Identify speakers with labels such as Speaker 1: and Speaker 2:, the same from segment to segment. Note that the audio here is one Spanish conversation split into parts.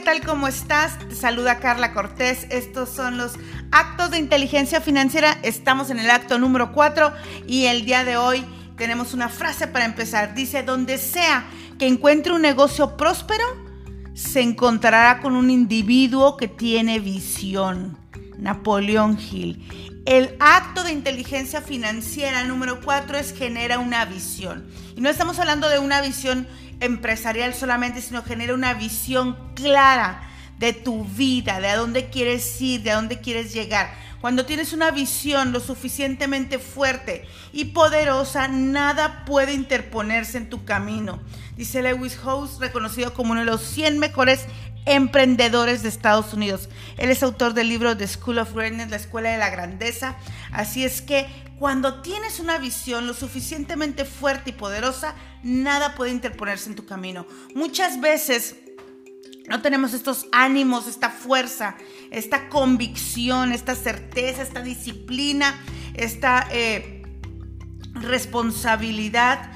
Speaker 1: ¿qué tal? ¿Cómo estás? Te saluda Carla Cortés. Estos son los actos de inteligencia financiera. Estamos en el acto número 4 y el día de hoy tenemos una frase para empezar. Dice, donde sea que encuentre un negocio próspero, se encontrará con un individuo que tiene visión. Napoleón Hill. El acto de inteligencia financiera número 4 es genera una visión. Y no estamos hablando de una visión empresarial solamente, sino genera una visión clara de tu vida, de a dónde quieres ir, de a dónde quieres llegar. Cuando tienes una visión lo suficientemente fuerte y poderosa, nada puede interponerse en tu camino. Dice Lewis House, reconocido como uno de los 100 mejores emprendedores de Estados Unidos. Él es autor del libro The School of Greatness, la Escuela de la Grandeza. Así es que cuando tienes una visión lo suficientemente fuerte y poderosa, nada puede interponerse en tu camino. Muchas veces no tenemos estos ánimos, esta fuerza, esta convicción, esta certeza, esta disciplina, esta eh, responsabilidad,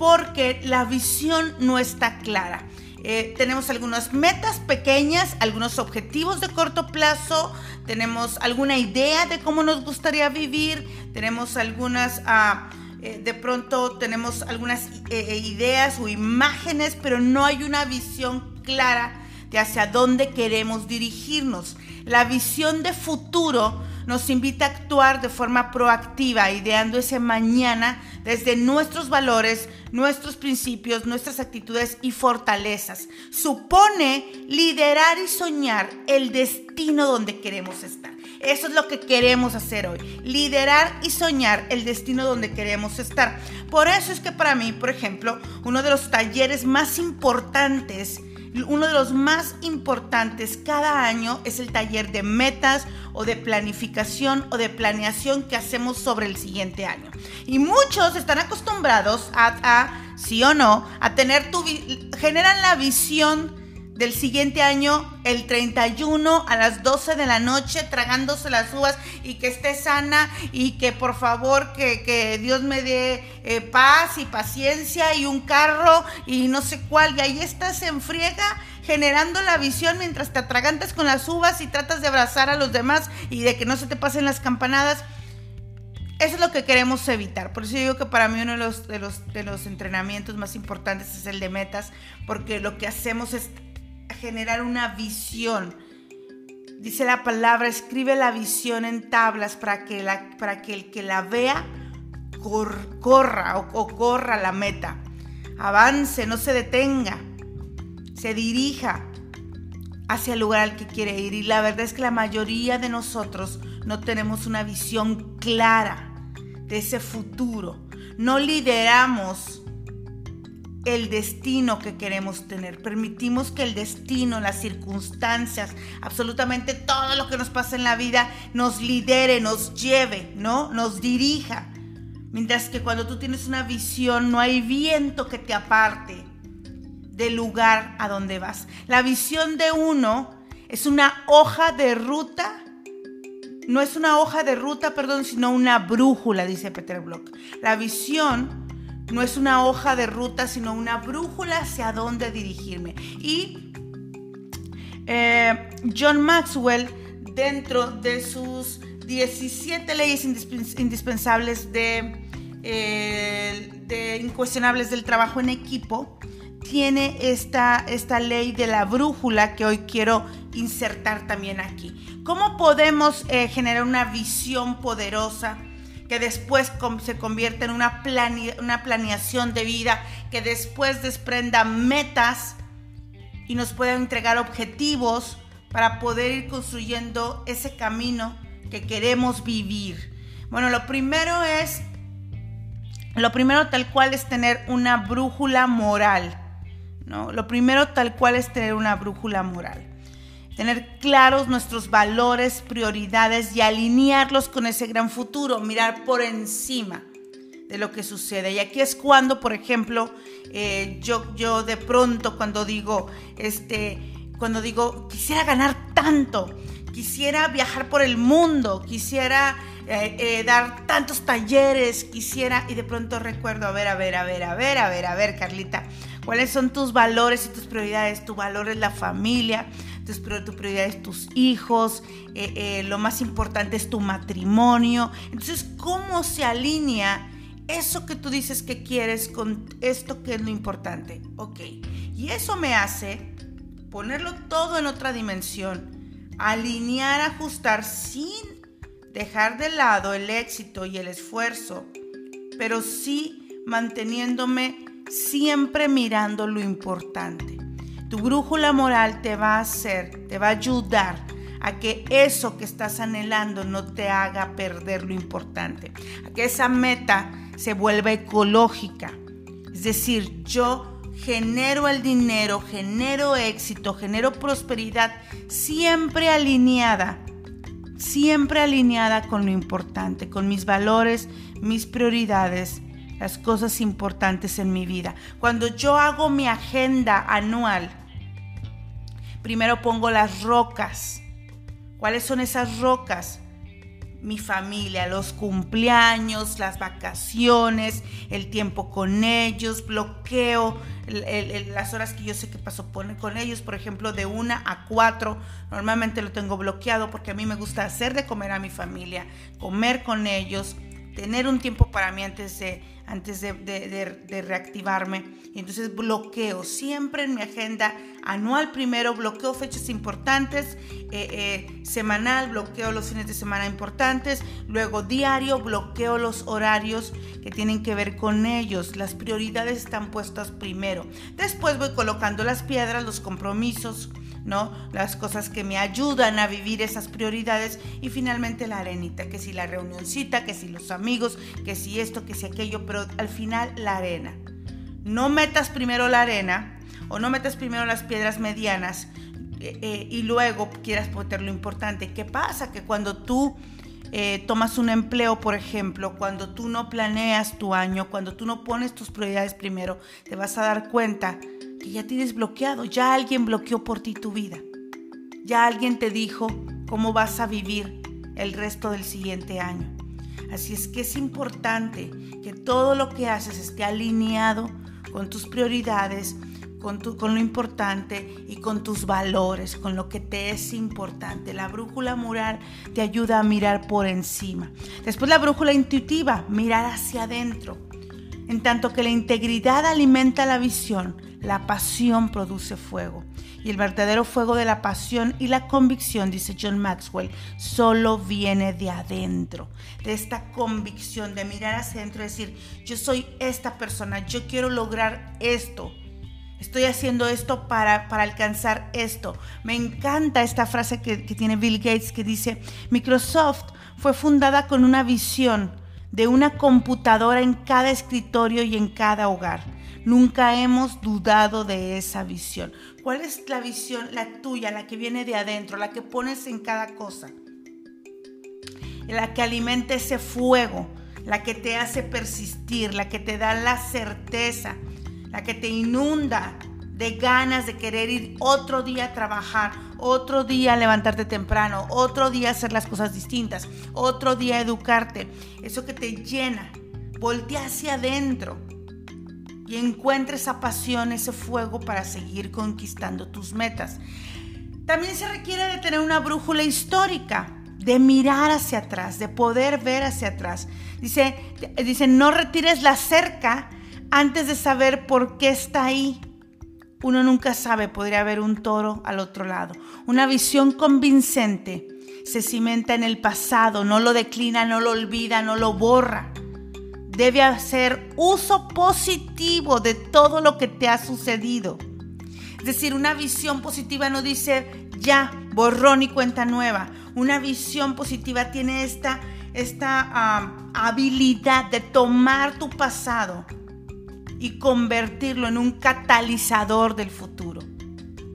Speaker 1: porque la visión no está clara. Eh, tenemos algunas metas pequeñas, algunos objetivos de corto plazo, tenemos alguna idea de cómo nos gustaría vivir, tenemos algunas, ah, eh, de pronto tenemos algunas eh, ideas o imágenes, pero no hay una visión clara de hacia dónde queremos dirigirnos. La visión de futuro nos invita a actuar de forma proactiva, ideando ese mañana desde nuestros valores, nuestros principios, nuestras actitudes y fortalezas. Supone liderar y soñar el destino donde queremos estar. Eso es lo que queremos hacer hoy, liderar y soñar el destino donde queremos estar. Por eso es que para mí, por ejemplo, uno de los talleres más importantes uno de los más importantes cada año es el taller de metas o de planificación o de planeación que hacemos sobre el siguiente año. Y muchos están acostumbrados a, sí o no, a tener tu, generan la visión del siguiente año, el 31 a las 12 de la noche, tragándose las uvas y que esté sana y que por favor que, Dios me dé eh, paz y paciencia y un carro y no sé cuál. Y ahí estás en friega generando la visión mientras te atragantas con las uvas y tratas de abrazar a los demás y de que no se te pasen las campanadas. Eso es lo que queremos evitar. Por eso digo que para mí uno de los, de los, de los entrenamientos más importantes es el de metas, porque lo que hacemos es generar una visión. Dice la palabra, escribe la visión en tablas para que, la, para que el que la vea corra o, o corra la meta. Avance, no se detenga, se dirija hacia el lugar al que quiere ir. Y la verdad es que la mayoría de nosotros no tenemos una visión clara de ese futuro. No lideramos el destino que queremos tener. Permitimos que el destino, las circunstancias, absolutamente todo lo que nos pasa en la vida nos lidere, nos lleve, ¿no? Nos dirija. Mientras que cuando tú tienes una visión, no hay viento que te aparte del lugar a donde vas. La visión de uno es una hoja de ruta no es una hoja de ruta, perdón, sino una brújula, dice Peter Block. La visión no es una hoja de ruta, sino una brújula hacia dónde dirigirme. Y eh, John Maxwell, dentro de sus 17 leyes indispensables de, eh, de incuestionables del trabajo en equipo, tiene esta, esta ley de la brújula que hoy quiero insertar también aquí. ¿Cómo podemos eh, generar una visión poderosa? Que después se convierte en una, una planeación de vida, que después desprenda metas y nos pueda entregar objetivos para poder ir construyendo ese camino que queremos vivir. Bueno, lo primero es, lo primero tal cual es tener una brújula moral. ¿no? Lo primero tal cual es tener una brújula moral tener claros nuestros valores, prioridades y alinearlos con ese gran futuro, mirar por encima de lo que sucede. Y aquí es cuando, por ejemplo, eh, yo, yo de pronto cuando digo, este, cuando digo, quisiera ganar tanto, quisiera viajar por el mundo, quisiera eh, eh, dar tantos talleres, quisiera, y de pronto recuerdo, a ver, a ver, a ver, a ver, a ver, a ver, Carlita, ¿cuáles son tus valores y tus prioridades? Tu valor es la familia, tu prioridad es tus hijos, eh, lo más importante es tu matrimonio. Entonces, ¿cómo se alinea eso que tú dices que quieres con esto que es lo importante? Ok, y eso me hace ponerlo todo en otra dimensión, alinear, ajustar sin dejar de lado el éxito y el esfuerzo, pero sí manteniéndome siempre mirando lo importante. Tu brújula moral te va a hacer, te va a ayudar a que eso que estás anhelando no te haga perder lo importante, a que esa meta se vuelva ecológica. Es decir, yo genero el dinero, genero éxito, genero prosperidad siempre alineada siempre alineada con lo importante, con mis valores, mis prioridades, las cosas importantes en mi vida. Cuando yo hago mi agenda anual, primero pongo las rocas. ¿Cuáles son esas rocas? mi familia, los cumpleaños, las vacaciones, el tiempo con ellos, bloqueo las horas que yo sé que paso con ellos, por ejemplo, de una a cuatro, normalmente lo tengo bloqueado porque a mí me gusta hacer de comer a mi familia, comer con ellos, tener un tiempo para mí antes de, antes de, reactivarme. Y entonces bloqueo siempre en mi agenda anual primero, bloqueo fechas importantes, eh, eh, semanal, bloqueo los fines de semana importantes, luego diario, bloqueo los horarios que tienen que ver con ellos. Las prioridades están puestas primero. Después voy colocando las piedras, los compromisos ¿no? Las cosas que me ayudan a vivir esas prioridades y finalmente la arenita, que si la reunioncita, que si los amigos, que si esto, que si aquello, pero al final la arena. No metas primero la arena o no metas primero las piedras medianas eh, eh, y luego quieras poner lo importante. ¿Qué pasa? Que cuando tú eh, tomas un empleo, por ejemplo, cuando tú no planeas tu año, cuando tú no pones tus prioridades primero, te vas a dar cuenta que ya tienes bloqueado, ya alguien bloqueó por ti tu vida. Ya alguien te dijo cómo vas a vivir el resto del siguiente año. Así es que es importante que todo lo que haces esté alineado con tus prioridades, con, con, lo importante y con tus valores, con lo que te es importante. La brújula moral te ayuda a mirar por encima. Después la brújula intuitiva, mirar hacia adentro. En tanto que la integridad alimenta la visión, la pasión produce fuego. Y el verdadero fuego de la pasión y la convicción, dice John Maxwell, solo viene de adentro, de esta convicción, de mirar hacia adentro y decir, yo soy esta persona, yo quiero lograr esto. Estoy haciendo esto para, para alcanzar esto. Me encanta esta frase que, que tiene Bill Gates que dice, Microsoft fue fundada con una visión de una computadora en cada escritorio y en cada hogar Nunca hemos dudado de esa visión. ¿Cuál es la visión, la tuya, la que viene de adentro, la que pones en cada cosa? La que alimenta ese fuego, la que te hace persistir, la que te da la certeza, la que te inunda de ganas de querer ir otro día a trabajar, otro día a levantarte temprano, otro día a hacer las cosas distintas, otro día a educarte. Eso que te llena, voltea hacia adentro y encuentre esa pasión, ese fuego para seguir conquistando tus metas. También se requiere de tener una brújula histórica, de mirar hacia atrás, de poder ver hacia atrás. Dice, dice, no retires la cerca antes de saber por qué está ahí. Uno nunca sabe, podría haber un toro al otro lado. Una visión convincente se cimenta en el pasado, no lo declina, no lo olvida, no lo borra debe hacer uso positivo de todo lo que te ha sucedido. Es decir, una visión positiva no dice ya, borrón y cuenta nueva. Una visión positiva tiene esta, esta habilidad de tomar tu pasado y convertirlo en un catalizador del futuro,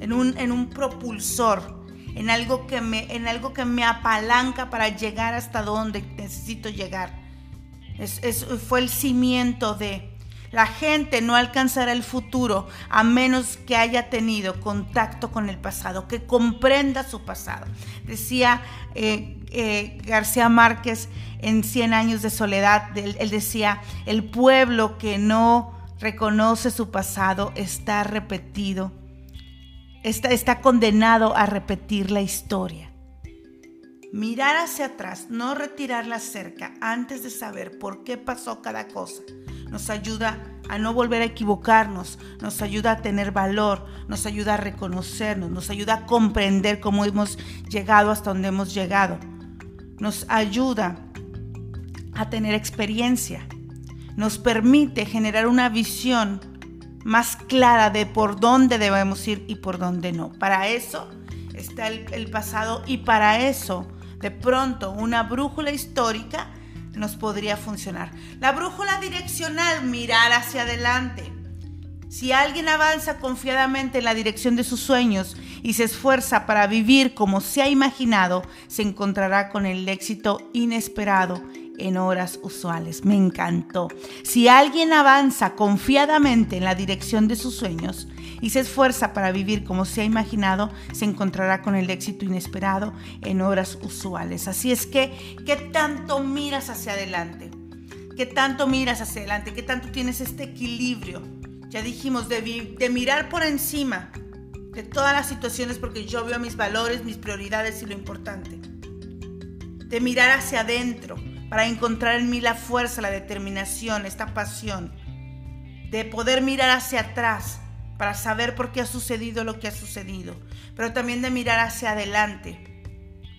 Speaker 1: en un, en un propulsor, en algo, que me, en algo que me apalanca para llegar hasta donde necesito llegar. Es, fue el cimiento de... La gente no alcanzará el futuro a menos que haya tenido contacto con el pasado, que comprenda su pasado. Decía eh, eh, García Márquez en Cien años de soledad, él, decía, el pueblo que no reconoce su pasado está repetido, está condenado a repetir la historia. Mirar hacia atrás, no retirarla cerca antes de saber por qué pasó cada cosa, nos ayuda a no volver a equivocarnos, nos ayuda a tener valor, nos ayuda a reconocernos, nos ayuda a comprender cómo hemos llegado hasta donde hemos llegado, nos ayuda a tener experiencia, nos permite generar una visión más clara de por dónde debemos ir y por dónde no. Para eso está el pasado y para eso de pronto una brújula histórica nos podría funcionar. La brújula direccional, mirar hacia adelante. Si alguien avanza confiadamente en la dirección de sus sueños y se esfuerza para vivir como se ha imaginado, se encontrará con el éxito inesperado en horas usuales. Me encantó. Si alguien avanza confiadamente en la dirección de sus sueños y se esfuerza para vivir como se ha imaginado, se encontrará con el éxito inesperado en horas usuales. Así es que, ¿qué tanto miras hacia adelante? ¿Qué tanto miras hacia adelante? ¿Qué tanto tienes este equilibrio? Ya dijimos, de, mirar por encima de todas las situaciones porque yo veo mis valores, mis prioridades y lo importante. De mirar hacia adentro, para encontrar en mí la fuerza, la determinación, esta pasión, de poder mirar hacia atrás para saber por qué ha sucedido lo que ha sucedido, pero también de mirar hacia adelante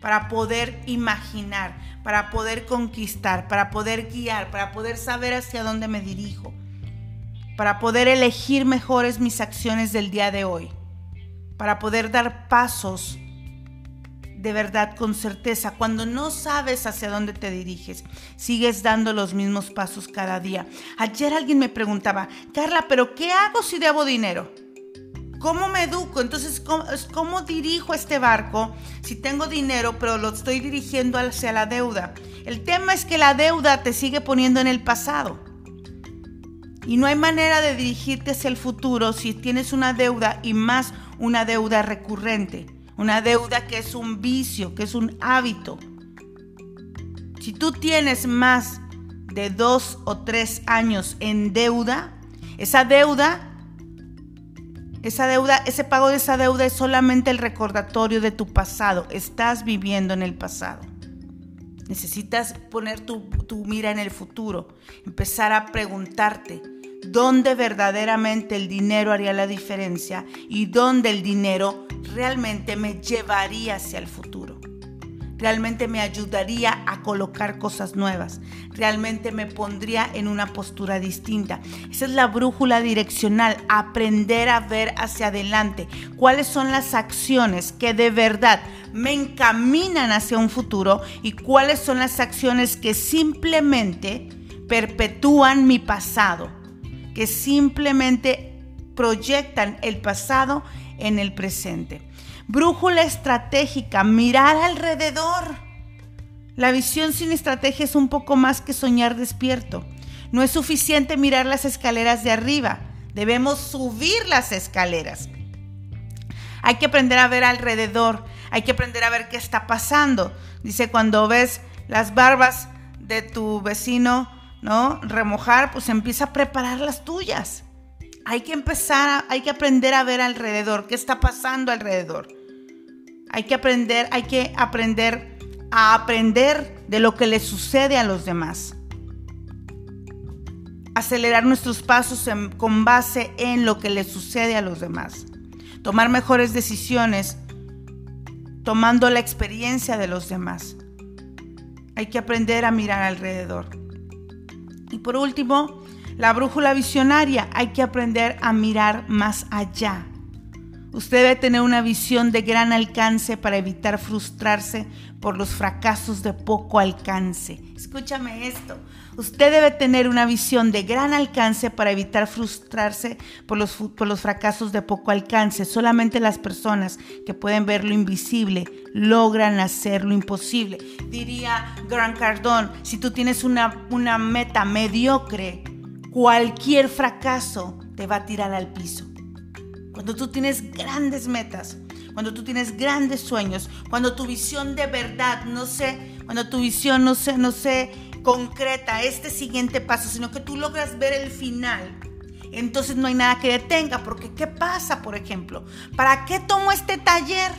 Speaker 1: para poder imaginar, para poder conquistar, para poder guiar, para poder saber hacia dónde me dirijo, para poder elegir mejores mis acciones del día de hoy, para poder dar pasos de verdad con certeza. Cuando no sabes hacia dónde te diriges, sigues dando los mismos pasos cada día. Ayer alguien me preguntaba, Carla, ¿pero qué hago si debo dinero? ¿Cómo me educo? Entonces, ¿cómo, ¿cómo, dirijo este barco si tengo dinero, pero lo estoy dirigiendo hacia la deuda? El tema es que la deuda te sigue poniendo en el pasado. Y no hay manera de dirigirte hacia el futuro si tienes una deuda y más una deuda recurrente. Una deuda que es un vicio, que es un hábito. Si tú tienes más de dos o tres años en deuda, esa deuda, esa deuda, ese pago de esa deuda es solamente el recordatorio de tu pasado. Estás viviendo en el pasado. Necesitas poner tu, tu mira en el futuro, empezar a preguntarte, dónde verdaderamente el dinero haría la diferencia y dónde el dinero realmente me llevaría hacia el futuro. Realmente me ayudaría a colocar cosas nuevas. Realmente me pondría en una postura distinta. Esa es la brújula direccional. Aprender a ver hacia adelante. ¿Cuáles son las acciones que de verdad me encaminan hacia un futuro? Y cuáles son las acciones que simplemente perpetúan mi pasado que simplemente proyectan el pasado en el presente. Brújula estratégica, mirar alrededor. La visión sin estrategia es un poco más que soñar despierto. No es suficiente mirar las escaleras de arriba, debemos subir las escaleras. Hay que aprender a ver alrededor, hay que aprender a ver qué está pasando. Dice, cuando ves las barbas de tu vecino ¿no? Remojar, pues empieza a preparar las tuyas. Hay que empezar, hay que aprender a ver alrededor, qué está pasando alrededor. Hay que aprender, hay que aprender a aprender de lo que le sucede a los demás. Acelerar nuestros pasos con base en lo que le sucede a los demás. Tomar mejores decisiones tomando la experiencia de los demás. Hay que aprender a mirar alrededor. Y por último, la brújula visionaria. Hay que aprender a mirar más allá. Usted debe tener una visión de gran alcance para evitar frustrarse por los fracasos de poco alcance. Escúchame esto. Usted debe tener una visión de gran alcance para evitar frustrarse por los, por los fracasos de poco alcance. Solamente las personas que pueden ver lo invisible logran hacer lo imposible. Diría Gran Cardón, si tú tienes una, una meta mediocre, cualquier fracaso te va a tirar al piso. Cuando tú tienes grandes metas, cuando tú tienes grandes sueños, cuando tu visión de verdad, no sé, cuando tu visión no sé, no sé, concreta este siguiente paso, sino que tú logras ver el final, entonces no hay nada que detenga, porque ¿qué pasa, por ejemplo? ¿Para qué tomo este taller?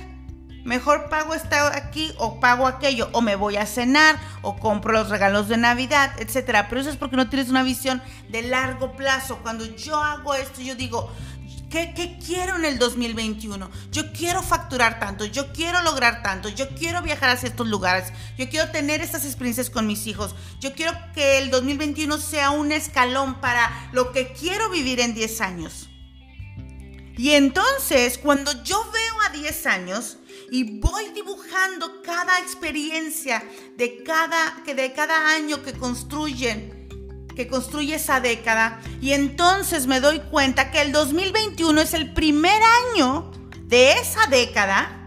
Speaker 1: Mejor pago esta aquí o pago aquello, o me voy a cenar, o compro los regalos de Navidad, etc. Pero eso es porque no tienes una visión de largo plazo. Cuando yo hago esto, yo digo, ¿Qué, quiero en el 2021? Yo quiero facturar tanto, yo quiero lograr tanto, yo quiero viajar hacia estos lugares, yo quiero tener estas experiencias con mis hijos, yo quiero que el 2021 sea un escalón para lo que quiero vivir en 10 años. Y entonces, cuando yo veo a 10 años y voy dibujando cada experiencia de cada, de cada año que construyen, que construye esa década y entonces me doy cuenta que el 2021 es el primer año de esa década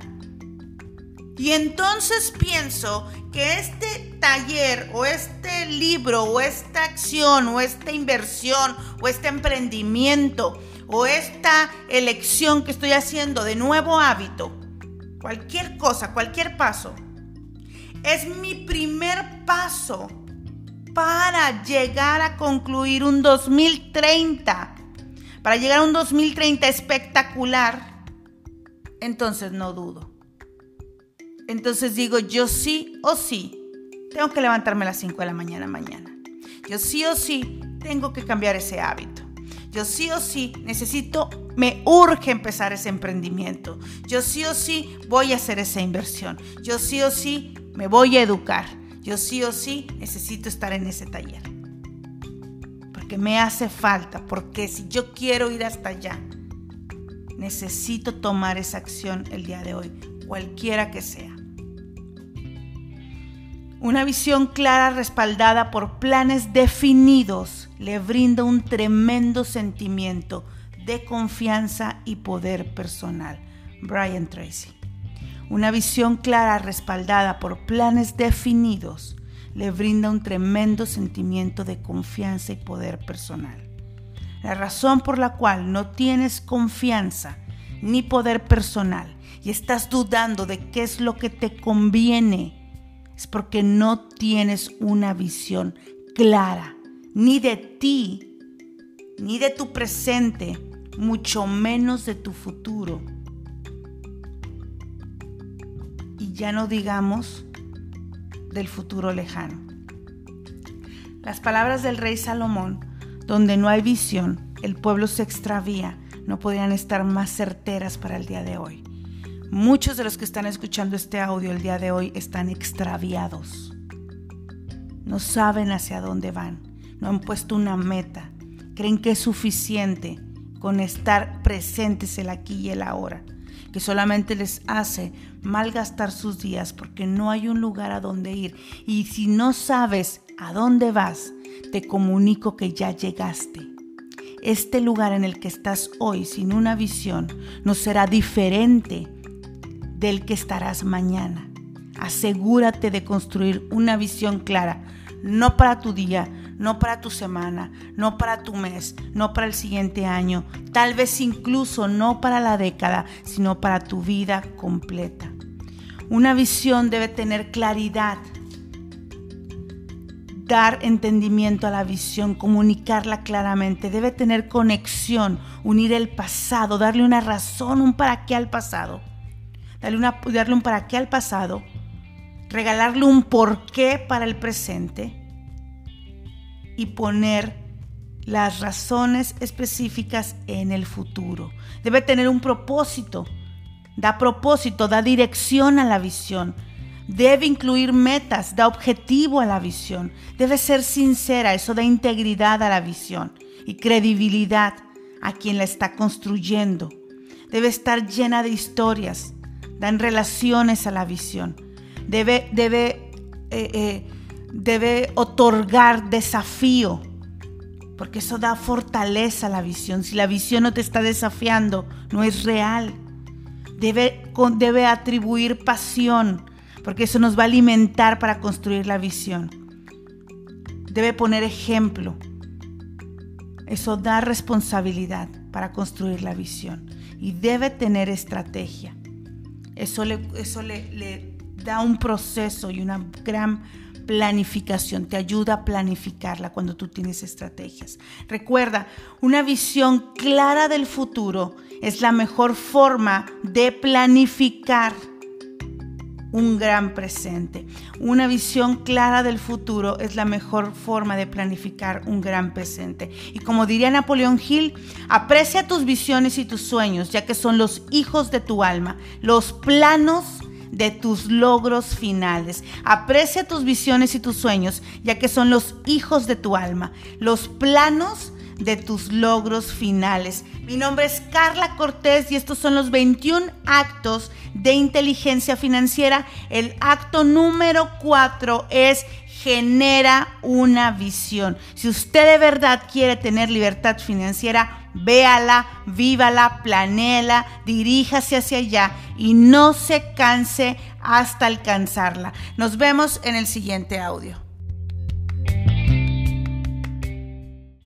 Speaker 1: y entonces pienso que este taller o este libro o esta acción o esta inversión o este emprendimiento o esta elección que estoy haciendo de nuevo hábito, cualquier cosa, cualquier paso, es mi primer paso para llegar a concluir un 2030, para llegar a un 2030 espectacular, entonces no dudo. Entonces digo, yo sí o sí, tengo que levantarme a las 5 de la mañana mañana. Yo sí o sí tengo que cambiar ese hábito. Yo sí o sí necesito, me urge empezar ese emprendimiento. Yo sí o sí voy a hacer esa inversión. Yo sí o sí me voy a educar. Yo sí o sí necesito estar en ese taller. Porque me hace falta, porque si yo quiero ir hasta allá, necesito tomar esa acción el día de hoy, cualquiera que sea. Una visión clara respaldada por planes definidos le brinda un tremendo sentimiento de confianza y poder personal. Brian Tracy. Una visión clara respaldada por planes definidos le brinda un tremendo sentimiento de confianza y poder personal. La razón por la cual no tienes confianza ni poder personal y estás dudando de qué es lo que te conviene es porque no tienes una visión clara ni de ti, ni de tu presente, mucho menos de tu futuro ya no digamos del futuro lejano. Las palabras del rey Salomón, donde no hay visión, el pueblo se extravía, no podrían estar más certeras para el día de hoy. Muchos de los que están escuchando este audio el día de hoy están extraviados. No saben hacia dónde van, no han puesto una meta, creen que es suficiente con estar presentes el aquí y el ahora solamente les hace malgastar sus días porque no hay un lugar a donde ir. Y si no sabes a dónde vas, te comunico que ya llegaste. Este lugar en el que estás hoy sin una visión no será diferente del que estarás mañana. Asegúrate de construir una visión clara, no para tu día, no para tu semana, no para tu mes, no para el siguiente año, tal vez incluso no para la década, sino para tu vida completa. Una visión debe tener claridad, dar entendimiento a la visión, comunicarla claramente, debe tener conexión, unir el pasado, darle una razón, un para qué al pasado, darle, un para qué al pasado, regalarle un porqué para el presente y poner las razones específicas en el futuro. Debe tener un propósito, da propósito, da dirección a la visión. Debe incluir metas, da objetivo a la visión. Debe ser sincera, eso da integridad a la visión y credibilidad a quien la está construyendo. Debe estar llena de historias, dan relaciones a la visión. Debe, debe eh, eh, debe otorgar desafío, porque eso da fortaleza a la visión. Si la visión no te está desafiando, no es real. Debe, debe atribuir pasión, porque eso nos va a alimentar para construir la visión. Debe poner ejemplo. Eso da responsabilidad para construir la visión y debe tener estrategia. Eso le, eso le, le da un proceso y una gran planificación, te ayuda a planificarla cuando tú tienes estrategias. Recuerda, una visión clara del futuro es la mejor forma de planificar un gran presente. Una visión clara del futuro es la mejor forma de planificar un gran presente. Y como diría Napoleón Hill, aprecia tus visiones y tus sueños, ya que son los hijos de tu alma, los planos de tus logros finales. Aprecia tus visiones y tus sueños, ya que son los hijos de tu alma, los planos de tus logros finales. Mi nombre es Carla Cortés y estos son los 21 actos de inteligencia financiera. El acto número 4 es genera una visión. Si usted de verdad quiere tener libertad financiera, véala, vívala, planéela, diríjase hacia allá y no se canse hasta alcanzarla. Nos vemos en el siguiente audio.